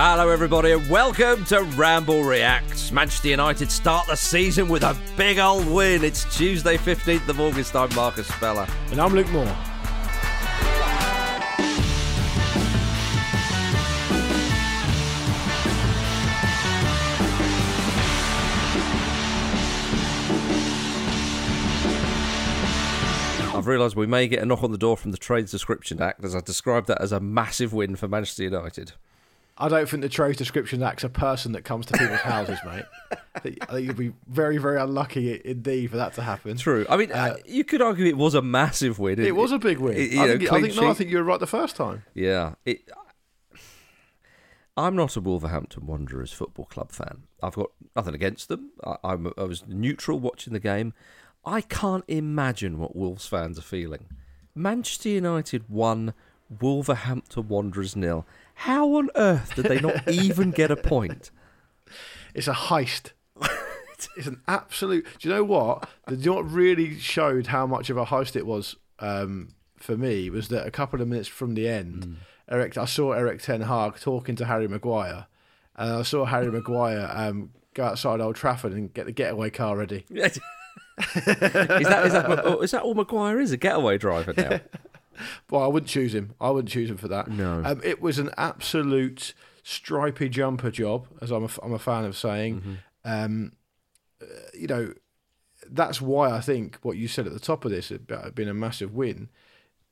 Hello, everybody, and welcome to Ramble Reacts. Manchester United start the season with a big old win. It's Tuesday, 15th of August. I'm Marcus Speller. And I'm Luke Moore. I've realised we may get a knock on the door from the Trades Description Act as I described that as a massive win for Manchester United. I don't think the Trade Description Act's a person that comes to people's houses, mate. I think, you'd be very, very unlucky indeed for that to happen. True. I mean, uh, you could argue it was a massive win. It, was a big win. It, I, know, think, I, think, no, I think you were right the first time. Yeah. It, I'm not a Wolverhampton Wanderers football club fan. I've got nothing against them. I, I'm, I was neutral watching the game. I can't imagine what Wolves fans are feeling. Manchester United won, Wolverhampton Wanderers nil. How on earth did they not even get a point? It's a heist. it's an absolute. Do you know what? The, do you know what really showed how much of a heist it was um, for me was that a couple of minutes from the end, Eric, I saw Eric Ten Hag talking to Harry Maguire, and I saw Harry Maguire um, go outside Old Trafford and get the getaway car ready. is that is that is that all Maguire is a getaway driver now? Well, I wouldn't choose him. I wouldn't choose him for that. No. Um, it was an absolute stripy jumper job, as I'm a, I'm a fan of saying. Um, uh, you know, that's why I think what you said at the top of this about being a massive win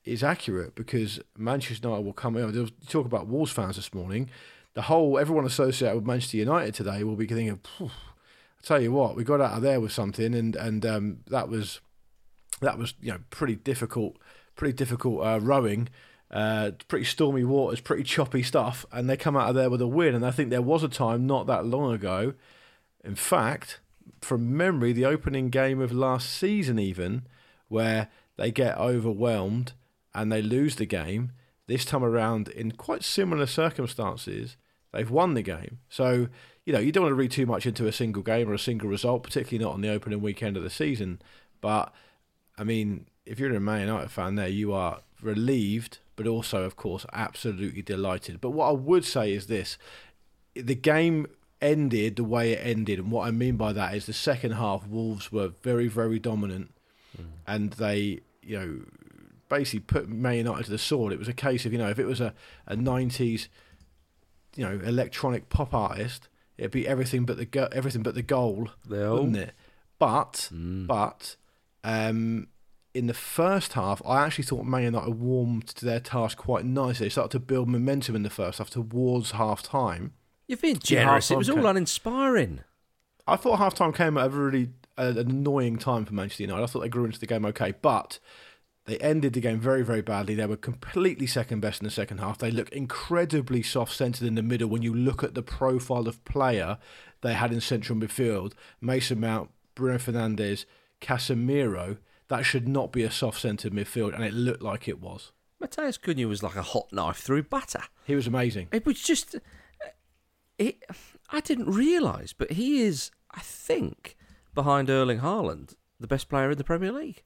is accurate because Manchester United will come in. There was- talk about Wolves fans this morning. The whole everyone associated with Manchester United today will be thinking, "Phew, I tell you what, we got out of there with something, and and um, that was that was you know pretty difficult, pretty difficult uh, rowing, uh, pretty stormy waters, pretty choppy stuff, and they come out of there with a win. And I think there was a time not that long ago, in fact, from memory, the opening game of last season even, where they get overwhelmed and they lose the game. This time around, in quite similar circumstances, they've won the game. So you know you don't want to read too much into a single game or a single result, particularly not on the opening weekend of the season. But I mean, if you're a Man United fan, there you are relieved, but also, of course, absolutely delighted. But what I would say is this: the game ended the way it ended, and what I mean by that is the second half, Wolves were very, very dominant, and they, you know, basically put Man United to the sword. It was a case of you know, if it was a a '90s, you know, electronic pop artist, it'd be everything but the go- everything but the goal, The wouldn't it? But but um, in the first half, I actually thought Man United warmed to their task quite nicely. They started to build momentum in the first half towards half time. You're being generous. It was all okay. uninspiring. I thought half time came at a really uh, an annoying time for Manchester United. I thought they grew into the game okay, but they ended the game very, very badly. They were completely second best in the second half. They look incredibly soft centred in the middle when you look at the profile of player they had in central midfield. Mason Mount, Bruno Fernandes, Casemiro. That should not be a soft centred midfield, and it looked like it was. Mateus Cunha was like a hot knife through butter. He was amazing. It was just. Uh, it, I didn't realise, but he is, I think, behind Erling Haaland, the best player in the Premier League.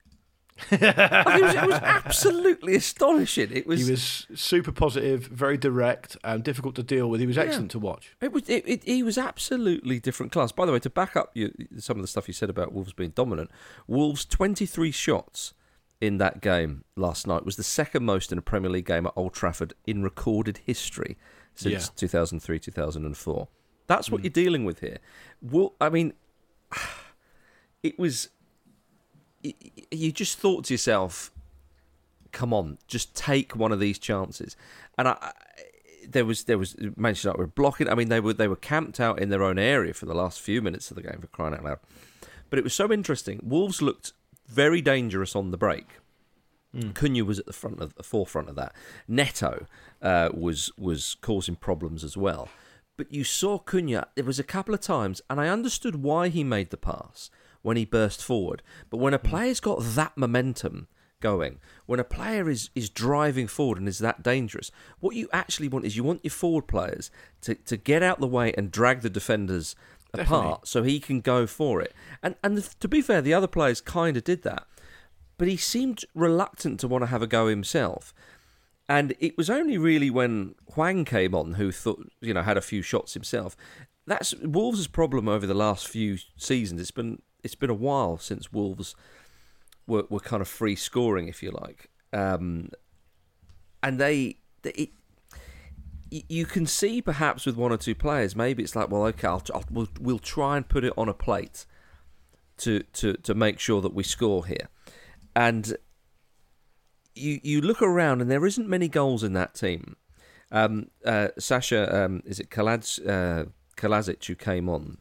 It, was, it was absolutely astonishing. It was. He was super positive, very direct, and difficult to deal with. He was excellent to watch. It was. It, it, he was absolutely different class. By the way, to back up you, some of the stuff you said about Wolves being dominant, Wolves' twenty-three shots in that game last night was the second most in a Premier League game at Old Trafford in recorded history since Yeah. two thousand three, two thousand and four. That's what hmm. you're dealing with here. Well, I mean, it was. You just thought to yourself, "Come on, just take one of these chances." And I, I- there was there was Manchester United were blocking. I mean, they were they were camped out in their own area for the last few minutes of the game for crying out loud. But it was so interesting. Wolves looked very dangerous on the break, Mm. Cunha was at the front of the forefront of that. Neto uh, was was causing problems as well. But you saw Cunha. There was a couple of times, and I understood why he made the pass when he burst forward. But when a Mm. player's got that momentum going, when a player is is driving forward and is that dangerous, what you actually want is you want your forward players to to get out the way and drag the defenders Definitely. apart so he can go for it. And and to be fair, the other players kind of did that but he seemed reluctant to want to have a go himself. And it was only really when Hwang came on who thought, you know, had a few shots himself. That's Wolves' problem over the last few seasons. It's been it's been a while since Wolves were, were kind of free scoring, if you like. Um, and they, it, you can see perhaps with one or two players, maybe it's like, well, okay, I'll, I'll, we'll, we'll try and put it on a plate to, to, to make sure that we score here. And you you look around and there isn't many goals in that team. Um, uh, Sasha, um, is it Kalaz, uh, Kalazic who came on?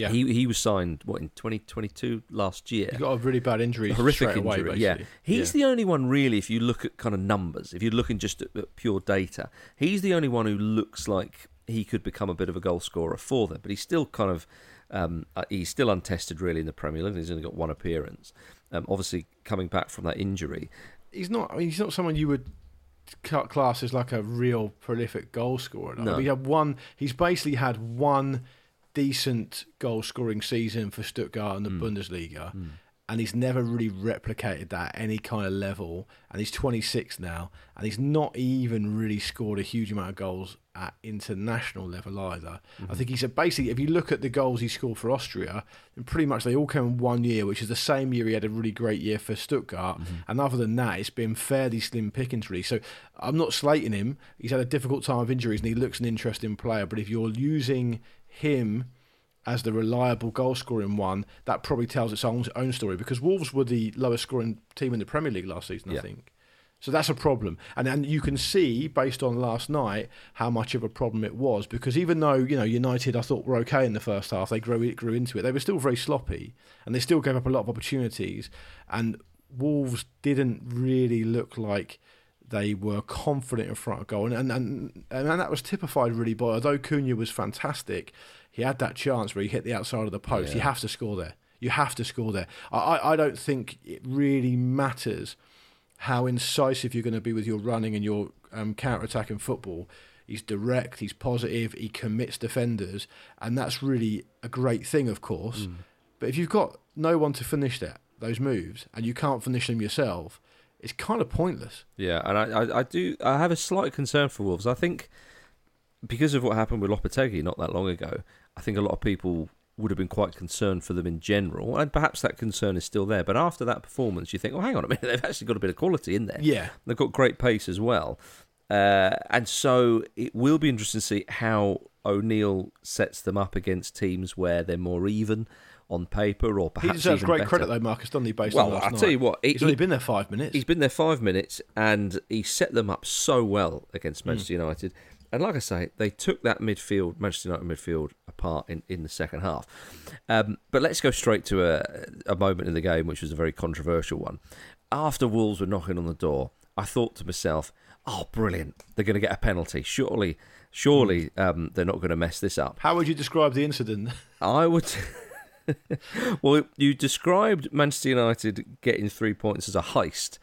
Yeah, He he was signed what in twenty twenty two last year. he got a really bad injury. Horrific straight away, injury. yeah, he's the only one really. If you look at kind of numbers, if you're looking just at, at pure data, he's the only one who looks like he could become a bit of a goal scorer for them. But he's still kind of um, uh, he's still untested really in the Premier League. He's only got one appearance. Um, obviously coming back from that injury. he's not. I mean, he's not someone you would cut class as like a real prolific goal scorer. Like, No. he had one. He's basically had one decent goal scoring season for Stuttgart in the Hmm. Bundesliga, hmm. and he's never really replicated that at any kind of level. And he's 26 now, and he's not even really scored a huge amount of goals at international level either. I hmm. think he's a, basically, if you look at the goals he scored for Austria, then pretty much they all came in one year, which is the same year he had a really great year for Stuttgart. Hmm. And other than that, it's been fairly slim pickings, really. So I'm not slating him. He's had a difficult time of injuries, and he looks an interesting player. But if you're using him as the reliable goal scoring one, that probably tells its own, own story because Wolves were the lowest scoring team in the Premier League last season, I Yeah. think. So that's a problem. And and you can see based on last night how much of a problem it was because even though, you know, United I thought were okay in the first half, they grew grew into it. They were still very sloppy and they still gave up a lot of opportunities and Wolves didn't really look like they were confident in front of goal, and and, and and that was typified really by although Cunha was fantastic, he had that chance where he hit the outside of the post. You have to score there. You have to score there. I, I don't think it really matters how incisive you're going to be with your running and your um, counter attacking football. He's direct, he's positive, he commits defenders, and that's really a great thing, of course. But if you've got no one to finish that those moves and you can't finish them yourself, it's kind of pointless. Yeah, and I, I, I do. I have a slight concern for Wolves. I think because of what happened with Lopetegui not that long ago, I think a lot of people would have been quite concerned for them in general, and perhaps that concern is still there. But after that performance, you think, well, hang on a minute, they've actually got a bit of quality in there. Yeah. They've got great pace as well. Uh, and so it will be interesting to see how O'Neil sets them up against teams where they're more even on paper or perhaps. He deserves great better. credit though, Marcus, he? Based Well, on last I'll night. tell you what, he- he's only he- been there five minutes. He's been there five minutes and he set them up so well against Hmm. Manchester United. And like I say, they took that midfield, Manchester United midfield, apart in, in the second half. Um, but let's go straight to a, a moment in the game which was a very controversial one. After Wolves were knocking on the door, I thought to myself, oh, brilliant. They're going to get a penalty. Surely, surely Hmm. um, they're not going to mess this up. How would you describe the incident? I would. well, you described Manchester United getting three points as a heist.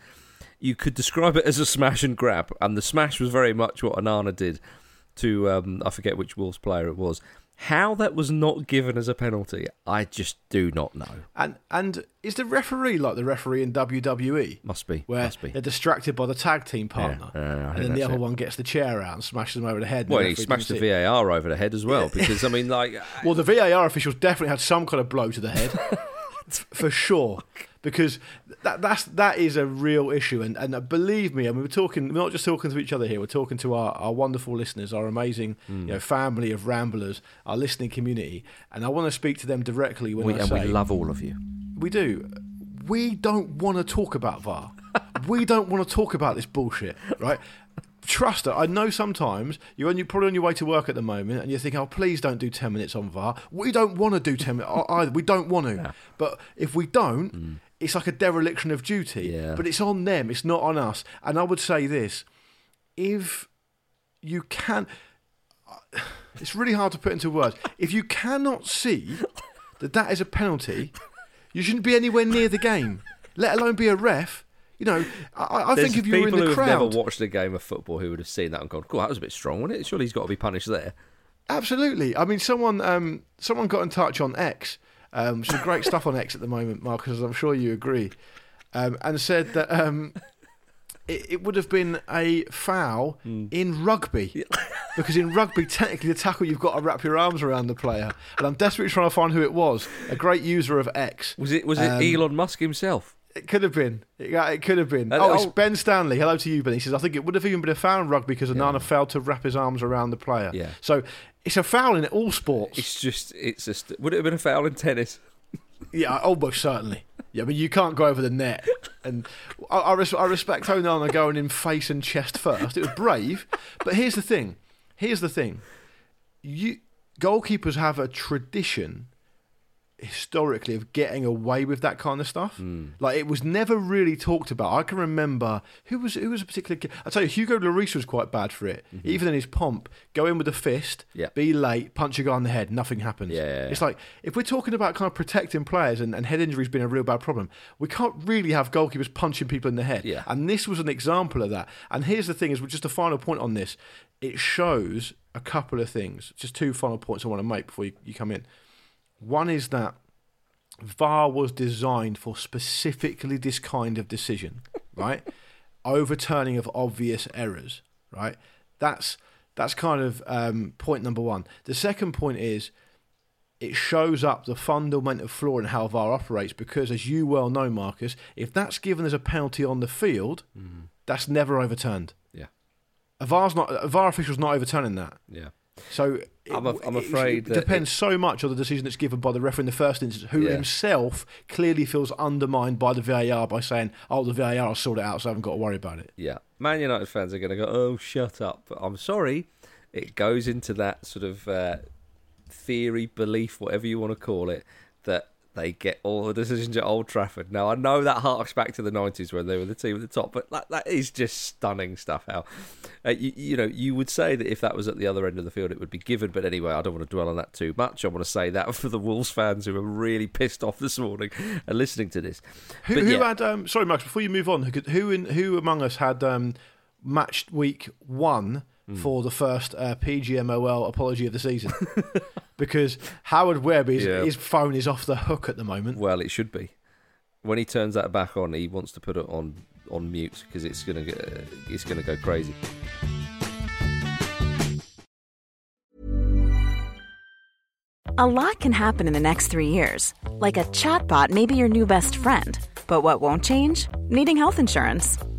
You could describe it as a smash and grab, and the smash was very much what Onana did to um, I forget which Wolves player it was. How that was not given as a penalty, I just do not know. and and is the referee like the referee in WWE? Must be, Where must be. they're distracted by the tag team partner, uh, Yeah, yeah, and then the other it. one gets the chair out and smashes them over the head. Well, he smashed the didn't see it. VAR over the head as well because I mean, like, Well, the VAR officials definitely had some kind of blow to the head, for sure, because that that's that is a real issue. And and believe me, I mean, we're talking, we're not just talking to each other here. We're talking to our, our wonderful listeners, our amazing Hmm. you know family of ramblers, our listening community, and I want to speak to them directly when we, I and say we love all of you. we do. We don't want to talk about VAR. we don't want to talk about this bullshit, right? Trust it. I know sometimes you're, on, you're probably on your way to work at the moment and you're thinking, oh, please don't do 10 minutes on VAR. We don't want to do 10 minutes either. We don't want to. But if we don't, it's like a dereliction of duty. Yeah. But it's on them. It's not on us. And I would say this: if you can, it's really hard to put into words. If you cannot see that that is a penalty, you shouldn't be anywhere near the game, let alone be a ref. You know, I, I think if you were in the who crowd, have never watched a game of football who would have seen that and gone, "Cool, that was a bit strong, wasn't it? Surely he's got to be punished there." Absolutely. I mean, someone um, someone got in touch on X. Um, some great stuff on X at the moment, Marcus. As I'm sure you agree, um, and said that um, it, it would have been a foul in rugby because in rugby, technically, the tackle you've got to wrap your arms around the player. And I'm desperately trying to find who it was. A great user of X. Was it was it Um, Elon Musk himself? It could have been. It, it could have been. Uh, oh, it's oh. Ben Stanley. Hello to you, Ben. He says, I think it would have even been a foul in rugby because Onana failed to wrap his arms around the player. Yeah. So it's a foul in all sports. It's just it's just would it have been a foul in tennis? Yeah, almost certainly. Yeah, but you can't go over the net. And I, I, res- I respect Onana going in face and chest first. It was brave. But here's the thing. Here's the thing. You goalkeepers have a tradition historically of getting away with that kind of stuff. Hmm. Like it was never really talked about. I can remember who was who was a particular. I tell you, Hugo Lloris was quite bad for it. Mm-hmm. Even in his pomp, go in with a fist, Yeah. be late, punch a guy on the head, nothing happens. Yeah, yeah, yeah. It's like if we're talking about kind of protecting players and, and head injuries being a real bad problem, we can't really have goalkeepers punching people in the head. Yeah. And this was an example of that. And here's the thing: is just a final point on this. It shows a couple of things. Just two final points I want to make before you, you come in. One is that VAR was designed for specifically this kind of decision, right? Overturning of obvious errors, right? That's that's kind of um, point number one. The second point is it shows up the fundamental flaw in how VAR operates because, as you well know, Marcus, if that's given as a penalty on the field, that's never overturned. Yeah, A VAR's not a VAR official's not overturning that. yeah. So I'm a- I'm afraid it depends so much on the decision that's given by the referee in the first instance, who Yeah. himself clearly feels undermined by the VAR by saying, "Oh, the VAR will sort it out, so I haven't got to worry about it." Yeah, Man United fans are going to go, "Oh, shut up!" But I'm sorry, it goes into that sort of uh, theory, belief, whatever you want to call it, that they get all the decisions at Old Trafford. Now I know that harks back to the '90s when they were the team at the top, but that, that is just stunning stuff. How uh, you, you know you would say that if that was at the other end of the field, it would be given. But anyway, I don't want to dwell on that too much. I want to say that for the Wolves fans who are really pissed off this morning and listening to this. Who, who yeah. had? Um, sorry, Max. Before you move on, who could- who in, who among us had um, matched week one Hmm. for the first uh, PGMOL apology of the season? because Howard Webb, his, Yeah. his phone is off the hook at the moment. Well, it should be. When he turns that back on, he wants to put it on on mute because it's gonna get, it's gonna go crazy. A lot can happen in the next three years. Like a chatbot may be your new best friend. But what won't change? Needing health insurance.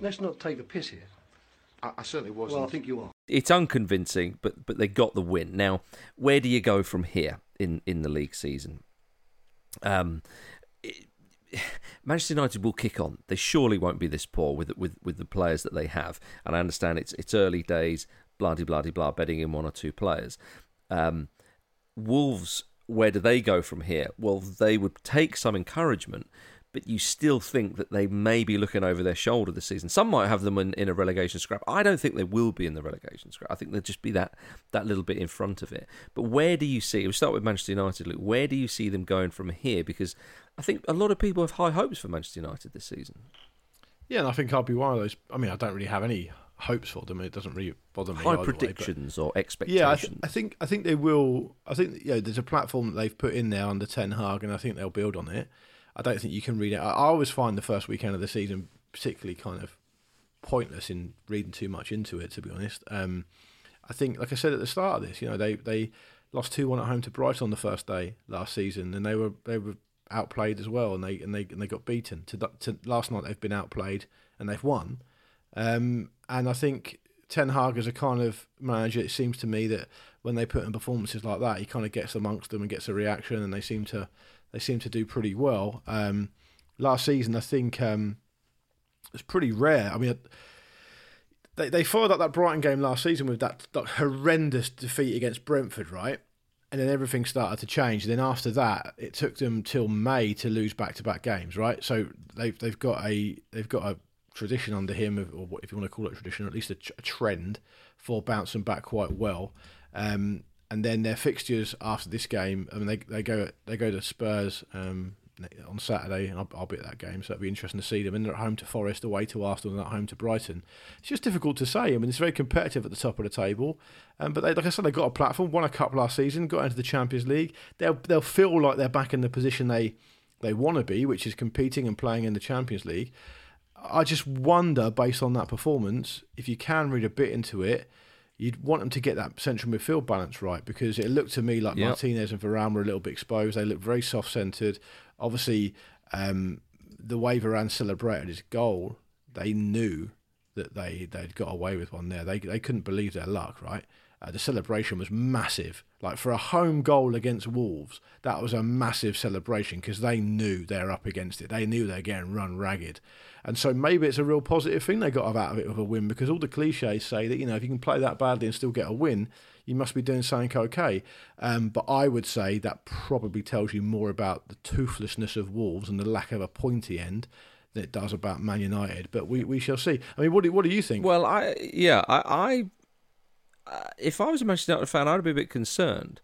Let's not take the piss here. I, I certainly wasn't. Well, I think you are. It's unconvincing, but but they got the win. Now, where do you go from here in in the league season? Um, it- Manchester United will kick on. They surely won't be this poor with with with the players that they have. And I understand it's it's early days, blah de blah de blah, betting in one or two players. Um, Wolves, where do they go from here? Well, they would take some encouragement, but you still think that they may be looking over their shoulder this season. Some might have them in, in a relegation scrap. I don't think they will be in the relegation scrap. I think they'll just be that that little bit in front of it. But where do you see? We'll start with Manchester United. Luke. Where do you see them going from here? Because I think a lot of people have high hopes for Manchester United this season. Yeah, and I think I'll be one of those. I mean, I don't really have any hopes for them. It doesn't really bother me. High either way, predictions or expectations. Yeah, I, th- I think I think they will. I think you know, there's a platform that they've put in there under Ten Hag, and I think they'll build on it. I don't think you can read it. I, always find the first weekend of the season particularly kind of pointless in reading too much into it. To be honest, um, I think, like I said at the start of this, you know, they they lost two one at home to Brighton on the first day last season, and they were they were outplayed as well, and they and they and they got beaten. To, to last night, they've been outplayed and they've won. Um, and I think Ten Hag is a kind of manager. It seems to me that when they put in performances like that, he kind of gets amongst them and gets a reaction, and they seem to they seem to do pretty well. Um, last season, I think um, it was pretty rare. I mean, they they followed up that Brighton game last season with that, that horrendous defeat against Brentford, right? And then everything started to change. And then after that, it took them till May to lose back to back games, right? So they've they've got a they've got a tradition under him, of, or if you want to call it a tradition, at least a, a trend for bouncing back quite well. Um, and then their fixtures after this game, I mean, they they go they go to Spurs um, on Saturday, and I'll, I'll be at that game, so it'll be interesting to see them. And they're at home to Forest, away to Arsenal, and at home to Brighton. It's just difficult to say. I mean, it's very competitive at the top of the table, um, but they, like I said, they got a platform, won a cup last season, got into the Champions League. They'll they'll feel like they're back in the position they they want to be, which is competing and playing in the Champions League. I just wonder, based on that performance, if you can read a bit into it, you'd want them to get that central midfield balance right because it looked to me like Yep. Martinez and Varane were a little bit exposed. They looked very soft centred. Obviously, um, the way Varane celebrated his goal, they knew that they they'd got away with one there. They they couldn't believe their luck, right? Uh, the celebration was massive. Like for a home goal against Wolves, that was a massive celebration because they knew they're up against it. They knew they're getting run ragged, and so maybe it's a real positive thing they got out of it with a win because all the cliches say that you know if you can play that badly and still get a win, you must be doing something okay. Um, but I would say that probably tells you more about the toothlessness of Wolves and the lack of a pointy end than it does about Man United. But we, we shall see. I mean, what do, what do you think? Well, I yeah, I, I uh, if I was a Manchester United fan, I'd be a bit concerned.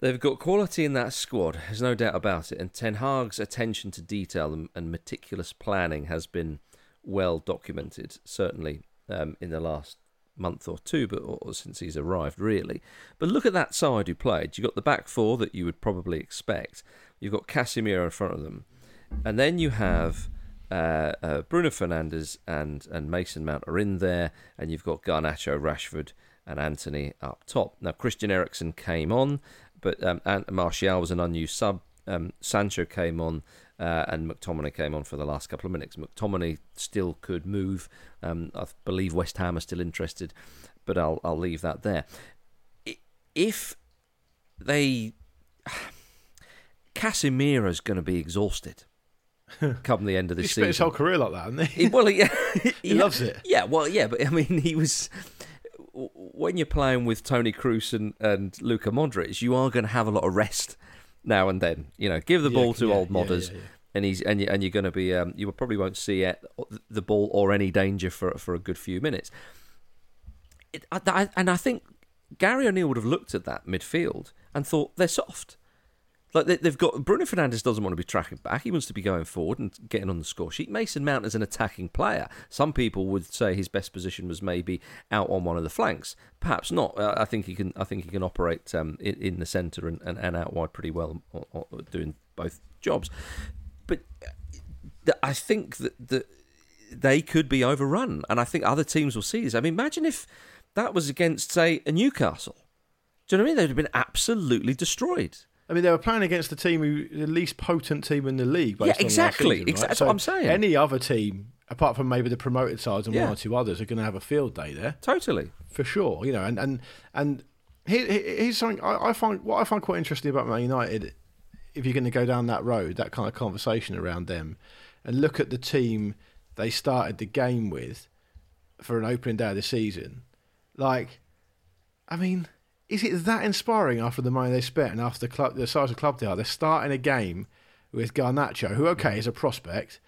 They've got quality in that squad, there's no doubt about it. And Ten Hag's attention to detail and, and meticulous planning has been well documented, certainly um, in the last month or two, but or since he's arrived, really. But look at that side who played. You've got the back four that you would probably expect. You've got Casemiro in front of them, and then you have uh, uh, Bruno Fernandes and and Mason Mount are in there, and you've got Garnacho, Rashford, and Antony up top. Now Christian Eriksen came on, but um, and Martial was an unused sub. Um, Sancho came on, uh, and McTominay came on for the last couple of minutes. McTominay still could move. Um, I believe West Ham are still interested, but I'll I'll leave that there. If they Casemiro's going to be exhausted. come the end of He this spent his whole career like that, hasn't he? He- well, yeah, He loves it. Yeah, well, yeah, but I mean, he was when you're playing with Toni Kroos and, and Luka Modric, you are going to have a lot of rest now and then. You know, give the Yeah, ball to yeah, old modders, yeah. and he's and you and you're going to be um, you probably won't see it, the ball or any danger for for a good few minutes. It, I, I, and I think Gary O'Neil would have looked at that midfield and thought they're soft. Like they, they've got Bruno Fernandes doesn't want to be tracking back. He wants to be going forward and getting on the score sheet. Mason Mount is an attacking player. Some people would say his best position was maybe out on one of the flanks. Perhaps not. I think he can. I think he can operate um, in, the centre and, and, and out wide pretty well, o- o- doing both jobs. But uh, I think that that they could be overrun, and I think other teams will see this. I mean, imagine if that was against, say, a Newcastle. Do you know what I mean? They'd have been absolutely destroyed. I mean, they were playing against the team who the least potent team in the league. Yeah, exactly. season, right? that's So what I'm saying. Any other team, apart from maybe the promoted sides and Yeah. one or two others, are going to have a field day there Totally. for sure. You know, and and and here- here's something I, I find what I find quite interesting about Man United. If you're going to go down that road, that kind of conversation around them, and look at the team they started the game with for an opening day of the season, like, I mean, is it that inspiring after the money they spent and after the club, the size of club they are? They're starting a game with Garnacho, who okay is a prospect,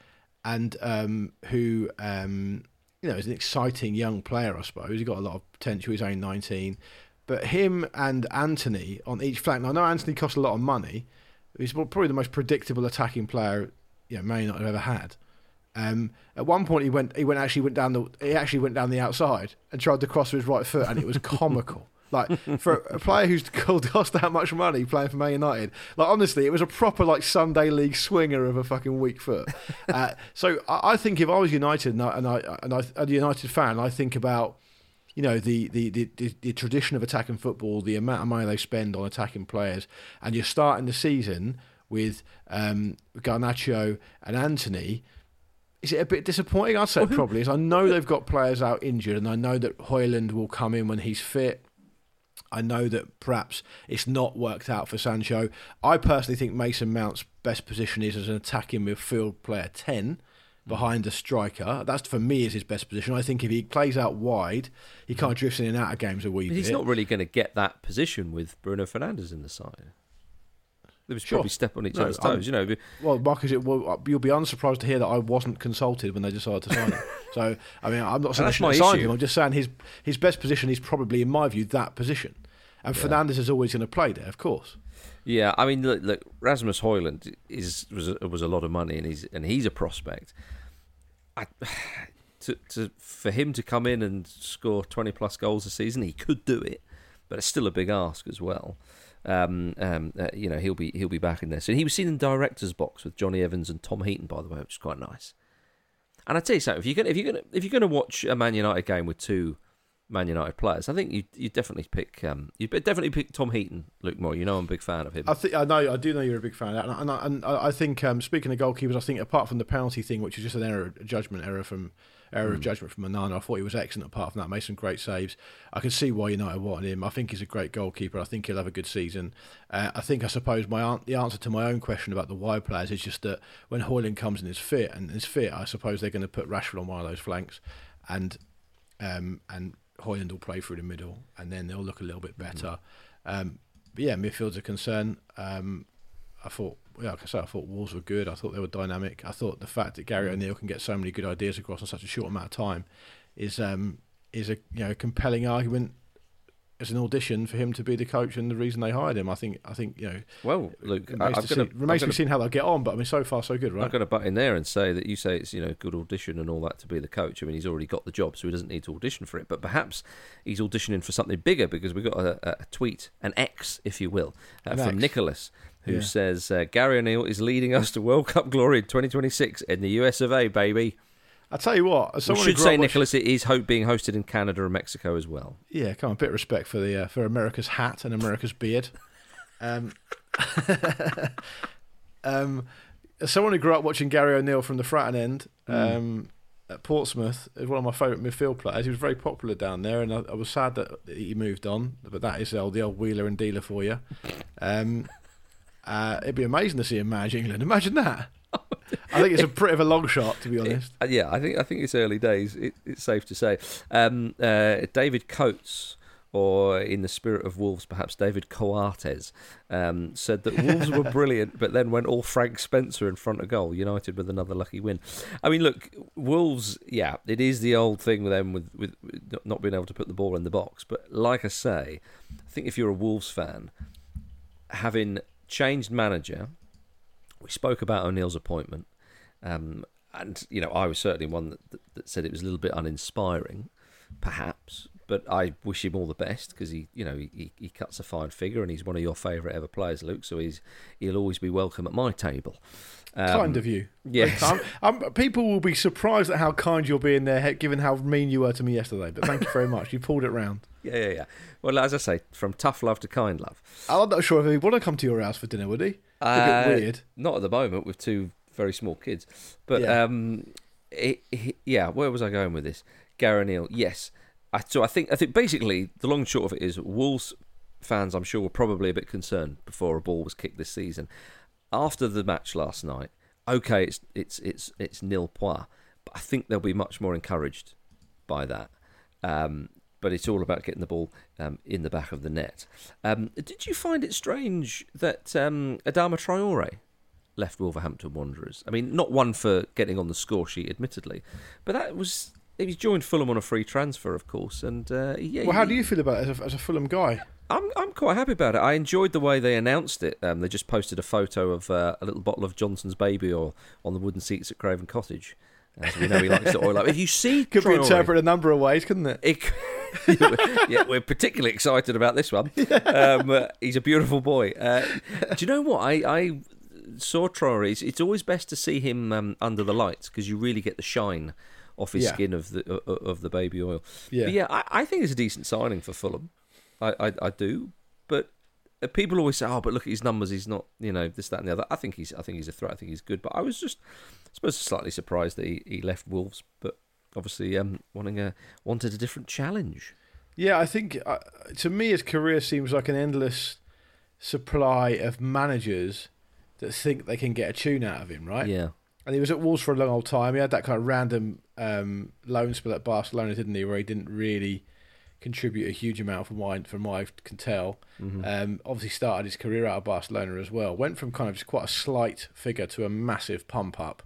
and um, who um, you know is an exciting young player, I suppose. He's got a lot of potential. He's only nineteen, but him and Antony on each flank. Now I know Antony costs a lot of money. He's probably the most predictable attacking player you know, Man United have ever had. Um, at one point, he went. He went actually went down the. He actually went down the outside and tried to cross with his right foot, and it was comical. Like for a player who's cost that much money playing for Man United, like honestly, it was a proper like Sunday league swinger of a fucking weak foot. Uh, so I, I think if I was United and I and I and I a United fan, I think about you know the, the, the, the, tradition of attacking football, the amount of money they spend on attacking players, and you're starting the season with um, Garnacho and Antony. Is it a bit disappointing? I'd say it probably is. I know they've got players out injured, and I know that Højlund will come in when he's fit. I know that perhaps it's not worked out for Sancho. I personally think Mason Mount's best position is as an attacking midfield player 10 behind a striker. That's for me is his best position. I think if he plays out wide, he kind of drifts in and out of games a wee But bit. he's not really going to get that position with Bruno Fernandes in the side. They was Sure. probably step on each No, other's I'm- toes, you know. Well, Marcus, it, well, you'll be unsurprised to hear that I wasn't consulted when they decided to sign him. So, I mean, I'm not saying that's my issue. him. I'm just saying his his best position is probably, in my view, that position. And Fernandes is always going to play there, of course. Yeah, I mean, look, look Rasmus Højlund is was a, was a lot of money, and he's and he's a prospect. I, to, to for him to come in and score twenty plus goals a season, he could do it, but it's still a big ask as well. Um, um, uh, you know, he'll be he'll be back in there. So he was seen in director's box with Jonny Evans and Tom Heaton, by the way, which is quite nice. And I tell you something, if you're gonna if you're gonna if you're gonna watch a Man United game with two Man United players, I think you you definitely pick um you definitely pick Tom Heaton, Luke Moore. You know I'm a big fan of him. I think I know I do know you're a big fan of that, and I, and I, I think um, speaking of goalkeepers, I think apart from the penalty thing, which is just an error, a judgment error from error of judgment from Manana, I thought he was excellent. Apart from that, made some great saves. I can see why United wanted him. I think he's a great goalkeeper. I think he'll have a good season. Uh, I think I suppose my the answer to my own question about the wide players is just that when Højlund comes in is fit and is fit, I suppose they're going to put Rashford on one of those flanks, and um, and Højlund will play through the middle, and then they'll look a little bit better. Um, but yeah, midfield's a concern. Um, I thought, yeah, like I said, I thought Wolves were good. I thought they were dynamic. I thought the fact that Gary O'Neil can get so many good ideas across in such a short amount of time is um, is a you know compelling argument as an audition for him to be the coach and the reason they hired him. I think I think you know Well, Luke, remains, I'm to, see, remains to be seen how they'll get on. But I mean, so far so good, right? I'm going to butt in there and say that you say it's you know good audition and all that to be the coach. I mean, he's already got the job, so he doesn't need to audition for it. But perhaps he's auditioning for something bigger because we got a, a tweet, an X, if you will, uh, from. Nicholas, who Yeah. says uh, Gary O'Neil is leading us to World Cup glory in 2026 in the US of A, baby. I tell you what, We should say, Nicholas, it is hope being hosted in Canada and Mexico as well. Yeah, come on, a bit of respect for the uh, for America's hat and America's beard. Um, um, as someone who grew up watching Gary O'Neil from the Fratton end um, at Portsmouth, is one of my favourite midfield players. He was very popular down there, and I, I was sad that he moved on. But that is the old, the old wheeler and dealer for you. Um, uh, it'd be amazing to see him manage England. Imagine that. I think it's a bit of a long shot, to be honest. Uh, yeah, I think I think it's early days. It, it's safe to say. Um, uh, David Coates, or in the spirit of Wolves, perhaps David Coates, um, said that Wolves were brilliant, but then went all Frank Spencer in front of goal. United with another lucky win. I mean, look, Wolves. Yeah, it is the old thing with them with with not being able to put the ball in the box. But like I say, I think if you're a Wolves fan, having changed manager, we spoke about O'Neil's appointment. Um, and you know, I was certainly one that, that, that, said it was a little bit uninspiring, perhaps. But I wish him all the best because he, you know, he, he cuts a fine figure and he's one of your favourite ever players, Luke. So he's he'll always be welcome at my table. Um, kind of you. Yes. I'm, I'm, people will be surprised at how kind you're being there, given how mean you were to me yesterday. But thank you very much. You pulled it round. Yeah, yeah, yeah. Well, as I say, from tough love to kind love. I'm not sure if he'd want to come to your house for dinner, would he? Uh, a bit weird. Not at the moment with two very small kids. But yeah. um, it, it, yeah, where was I going with this? Gary O'Neil, yes. I, so I think I think basically the long and short of it is Wolves fans, I'm sure, were probably a bit concerned before a ball was kicked this season. After the match last night, okay, it's it's it's it's nil point, but I think they'll be much more encouraged by that. Um, but it's all about getting the ball um, in the back of the net. Um, did you find it strange that um, Adama Traore left Wolverhampton Wanderers? I mean, not one for getting on the score sheet, admittedly, but that was he's joined Fulham on a free transfer, of course. And uh, yeah, well, how do you feel about it as a, as a, Fulham guy? I'm I'm quite happy about it. I enjoyed the way they announced it. Um, they just posted a photo of uh, a little bottle of Johnson's baby oil on the wooden seats at Craven Cottage. As we know, he likes to oil up. If you see, could Traore, be interpreted a number of ways, couldn't it? it yeah, we're particularly excited about this one. Um, uh, he's a beautiful boy. Uh, do you know what I, I saw Traore? It's, it's, always best to see him um, under the lights because you really get the shine off his yeah. skin of the uh, of the baby oil. Yeah, but yeah. I, I, think it's a decent signing for Fulham. I, I, I do, but uh, people always say, "Oh, but look at his numbers. He's not, you know, this, that, and the other." I think he's, I think he's a threat. I think he's good. But I was just, I suppose, slightly surprised that he, he left Wolves. But obviously, um, wanting a wanted a different challenge. Yeah, I think uh, to me his career seems like an endless supply of managers that think they can get a tune out of him, right? Yeah. And he was at Wolves for a long old time. He had that kind of random um, loan spell at Barcelona, didn't he? Where he didn't really contribute a huge amount from what, from what I can tell. Mm-hmm. Um, obviously, started his career out of Barcelona as well. Went from kind of just quite a slight figure to a massive pump up,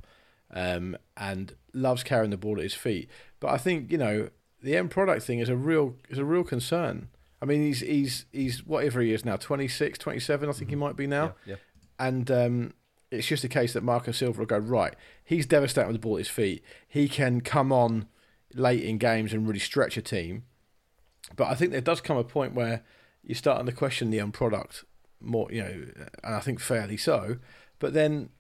um, and loves carrying the ball at his feet. But I think you know the end product thing is a real is a real concern. I mean, he's he's he's whatever he is now, 26, 27, I think mm-hmm. he might be now. Yeah, yeah. And um, it's just a case that Marco Silva will go right. He's devastating with the ball at his feet. He can come on late in games and really stretch a team. But I think there does come a point where you're starting to question the end product more, you know, and I think fairly so. But then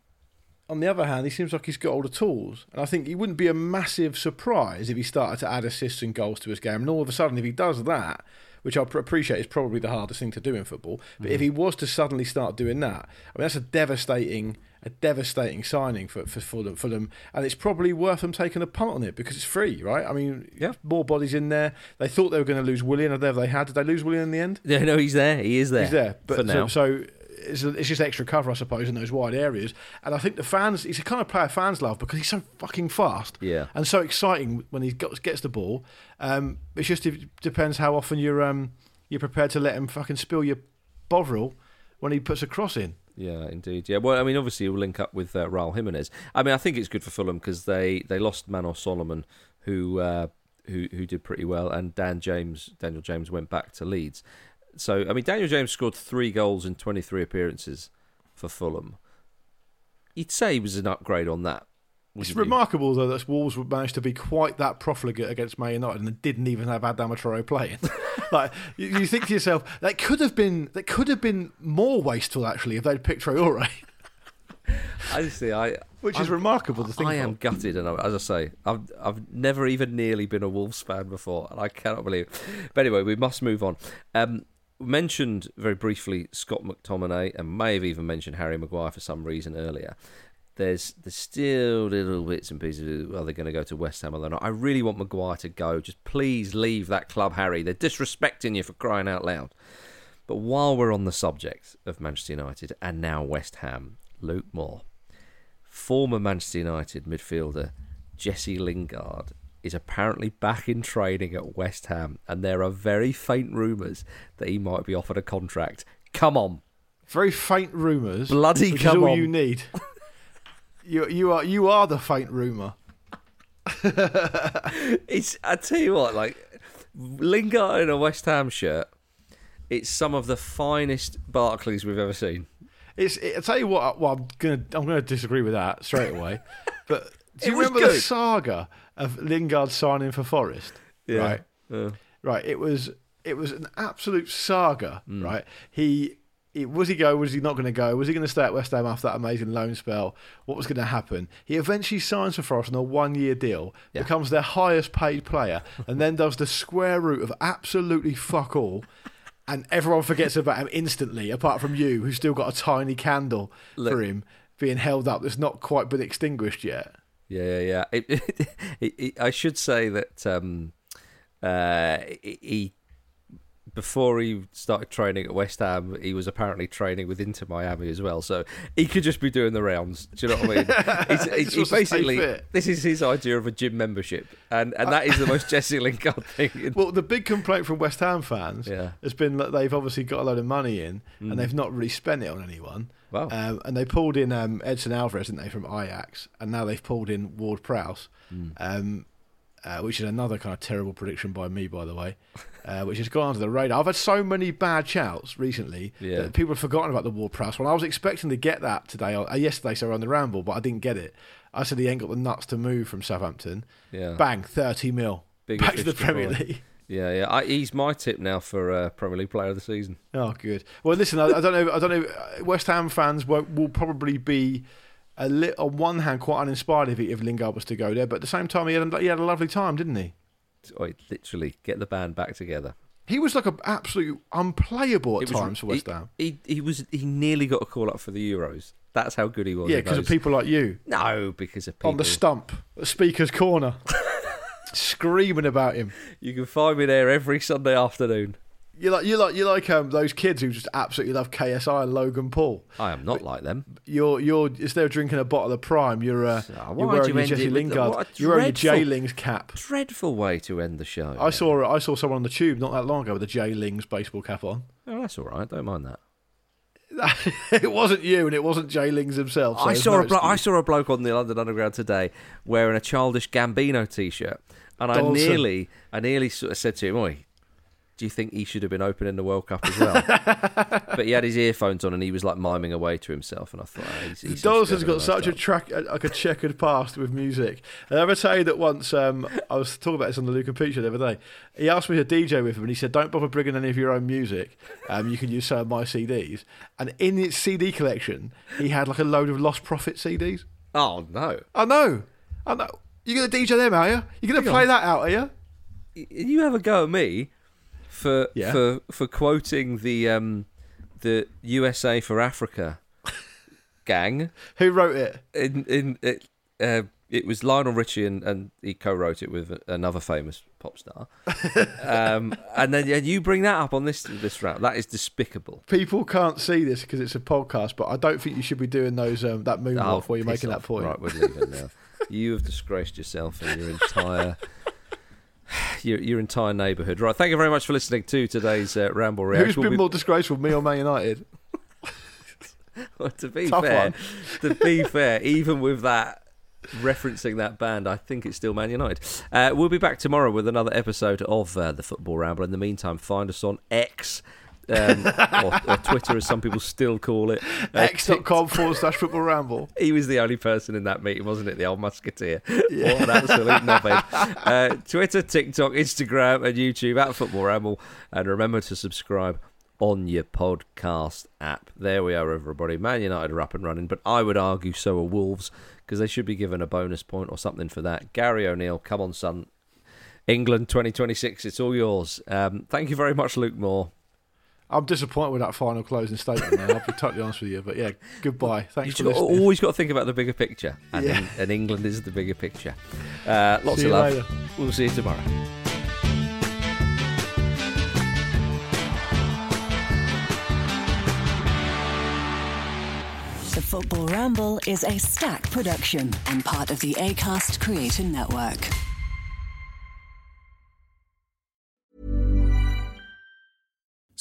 on the other hand, he seems like he's got all the tools. And I think it wouldn't be a massive surprise if he started to add assists and goals to his game. And all of a sudden, if he does that, which I appreciate is probably the hardest thing to do in football, but mm. if he was to suddenly start doing that, I mean, that's a devastating a devastating signing for, for Fulham, Fulham, and it's probably worth them taking a punt on it because it's free, right? I mean, yeah, more bodies in there. They thought they were going to lose Willian, or they had. Did they lose Willian in the end? Yeah, no, he's there. He is there. He's there. But for now. so, so it's, it's just extra cover, I suppose, in those wide areas. And I think the fans, he's a kind of player fans love because he's so fucking fast. Yeah. And so exciting when he gets the ball. Um, it's just depends how often you're um, you're prepared to let him fucking spill your Bovril when he puts a cross in. Yeah, indeed. Yeah, well, I mean, obviously, we'll link up with uh, Raul Jimenez. I mean, I think it's good for Fulham because they, they lost Manor Solomon, who uh, who who did pretty well, and Dan James, Daniel James, went back to Leeds. So, I mean, Daniel James scored three goals in 23 appearances for Fulham. You'd say he was an upgrade on that. It's remarkable though that Wolves managed to be quite that profligate against Man United and didn't even have Adam Traore playing. like you, you, think to yourself, that could have been that could have been more wasteful actually if they'd picked Traore. I see. I which is I'm, remarkable to think. I am gutted, and I, as I say, I've I've never even nearly been a Wolves fan before, and I cannot believe. It. But anyway, we must move on. Um, mentioned very briefly Scott McTominay, and may have even mentioned Harry Maguire for some reason earlier there's there's still little bits and pieces. Are they going to go to West Ham or not? I really want Maguire to go. Just please leave that club, Harry. They're disrespecting you for crying out loud. But while we're on the subject of Manchester United and now West Ham, Luke Moore, former Manchester United midfielder Jesse Lingard is apparently back in training at West Ham, and there are very faint rumours that he might be offered a contract. Come on, Very faint rumours. Bloody which come is all on. you need. you you are you are the faint rumour. it's I tell you what, like Lingard in a West Ham shirt, it's some of the finest Barclays we've ever seen. It's. It, I tell you what. Well, I'm gonna. I'm gonna disagree with that straight away. but do you remember the saga of Lingard signing for Forest? Yeah. Right. Yeah. Right. It was. It was an absolute saga. Mm. Right. He. Was he go? Was he not going to go? Was he going to stay at West Ham after that amazing loan spell? What was going to happen? He eventually signs for Forest on a one-year deal, Yeah. becomes their highest-paid player, and then does the square root of absolutely fuck all. And everyone forgets about him instantly, apart from you, who's still got a tiny candle Look- for him being held up that's not quite been extinguished yet. Yeah, yeah, yeah. It, it, it, I should say that um, uh, he before he started training at West Ham, he was apparently training with Inter Miami as well. So he could just be doing the rounds. Do you know what I mean? He's, He he, just he wants to stay basically this is his idea of a gym membership, and and that is the most Jesse Lingard thing. in- Well, the big complaint from West Ham fans Yeah. has been that they've obviously got a load of money in and they've not really spent it on anyone. Wow. Um, and they pulled in um, Edson Alvarez, didn't they, from Ajax, and now they've pulled in Ward Prowse, um, uh, which is another kind of terrible prediction by me, by the way, uh, which has gone under the radar. I've had so many bad shouts recently Yeah. that people have forgotten about the Ward Prowse one. I was expecting to get that today, uh, yesterday, so on the ramble, but I didn't get it. I said he ain't got the nuts to move from Southampton. Yeah. Bang, thirty mil. Big Back to the Premier. League. Yeah, yeah. I, he's my tip now for uh, Premier League Player of the Season. Oh, good. Well, listen, I, I don't know. I don't know. uh, West Ham fans will, will probably be a li- on one hand quite uninspired if, he, if Lingard was to go there, but at the same time, he had a, he had a lovely time, didn't he? Oh, literally, get the band back together. He was like an absolute unplayable at was- times for West he, Ham. He, he was he nearly got a call up for the Euros. That's how good he was. Yeah, because of people like you No, because of people. on the stump, the speaker's corner, screaming about him. You can find me there every Sunday afternoon. You like you like you like um, those kids who just absolutely love KSI and Logan Paul. I am not like them. You're you're instead of drinking a bottle of Prime, you're uh, Ah, you're wearing you your Jesse it with the- Lingard. a You're wearing your dreadful- J Lings cap. Dreadful way to end the show. I saw I saw someone on the tube not that long ago with a J Lings baseball cap on. Oh, that's all right. Don't mind that. it wasn't you, and it wasn't Jay Lings himself. so I saw no a blo- I saw a bloke on the London Underground today wearing a childish Gambino T-shirt, and I nearly, I nearly sort of said to him, "Oi, do you think he should have been opening the World Cup as well?" but he had his earphones on and he was like miming away to himself, and I thought, oh, he's, he seems to be Dawson's got such a track, like a checkered past with music. And I ever tell you that once um, I was talking about this on the Luke and the other day. He asked me to DJ with him, and he said, "Don't bother bringing any of your own music. Um, you can use some of my CDs." And in his CD collection, he had like a load of Lostprophets CDs. Oh no! I know, I know. You're gonna DJ them, are you? You're gonna Hang play on. that out, are you? You have a go at me for Yeah. for for quoting the um the USA for Africa gang. Who wrote it? in in it, uh, it was Lionel Richie and, and he co-wrote it with another famous pop star. um, and then yeah, you bring that up on this this round. That is despicable. People can't see this because it's a podcast, but I don't think you should be doing those um, that moonwalk Oh, while you're piss making that point. Right, we're leaving now. you have disgraced yourself and your entire. Your, your entire neighbourhood. Right, thank you very much for listening to today's uh, Ramble Reaction. Who's We'll been be- more disgraceful, me or Man United? Well, to be Tough fair, to be fair, even with that referencing that band, I think it's still Man United. Uh, we'll be back tomorrow with another episode of uh, the Football Ramble. In the meantime, find us on X. Um, or, or Twitter, as some people still call it. Uh, X.com forward slash football ramble. he was the only person in that meeting, wasn't it? The old musketeer. What an absolute knobhead. Uh, Twitter, TikTok, Instagram, and YouTube at Football Ramble. And remember to subscribe on your podcast app. There we are, everybody. Man United are up and running, but I would argue so are Wolves because they should be given a bonus point or something for that. Gary O'Neil, come on, son. England 2026, it's all yours. Um, thank you very much, Luke Moore. I'm disappointed with that final closing statement now, I'll be totally honest with you. But yeah, goodbye. Thanks You've for got, listening. always got to think about the bigger picture, and, Yeah. and England is the bigger picture. Uh, lots See of love. later. We'll see you tomorrow. The Football Ramble is a Acast production and part of the ACAST Creator Network.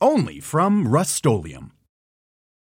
Only from Rust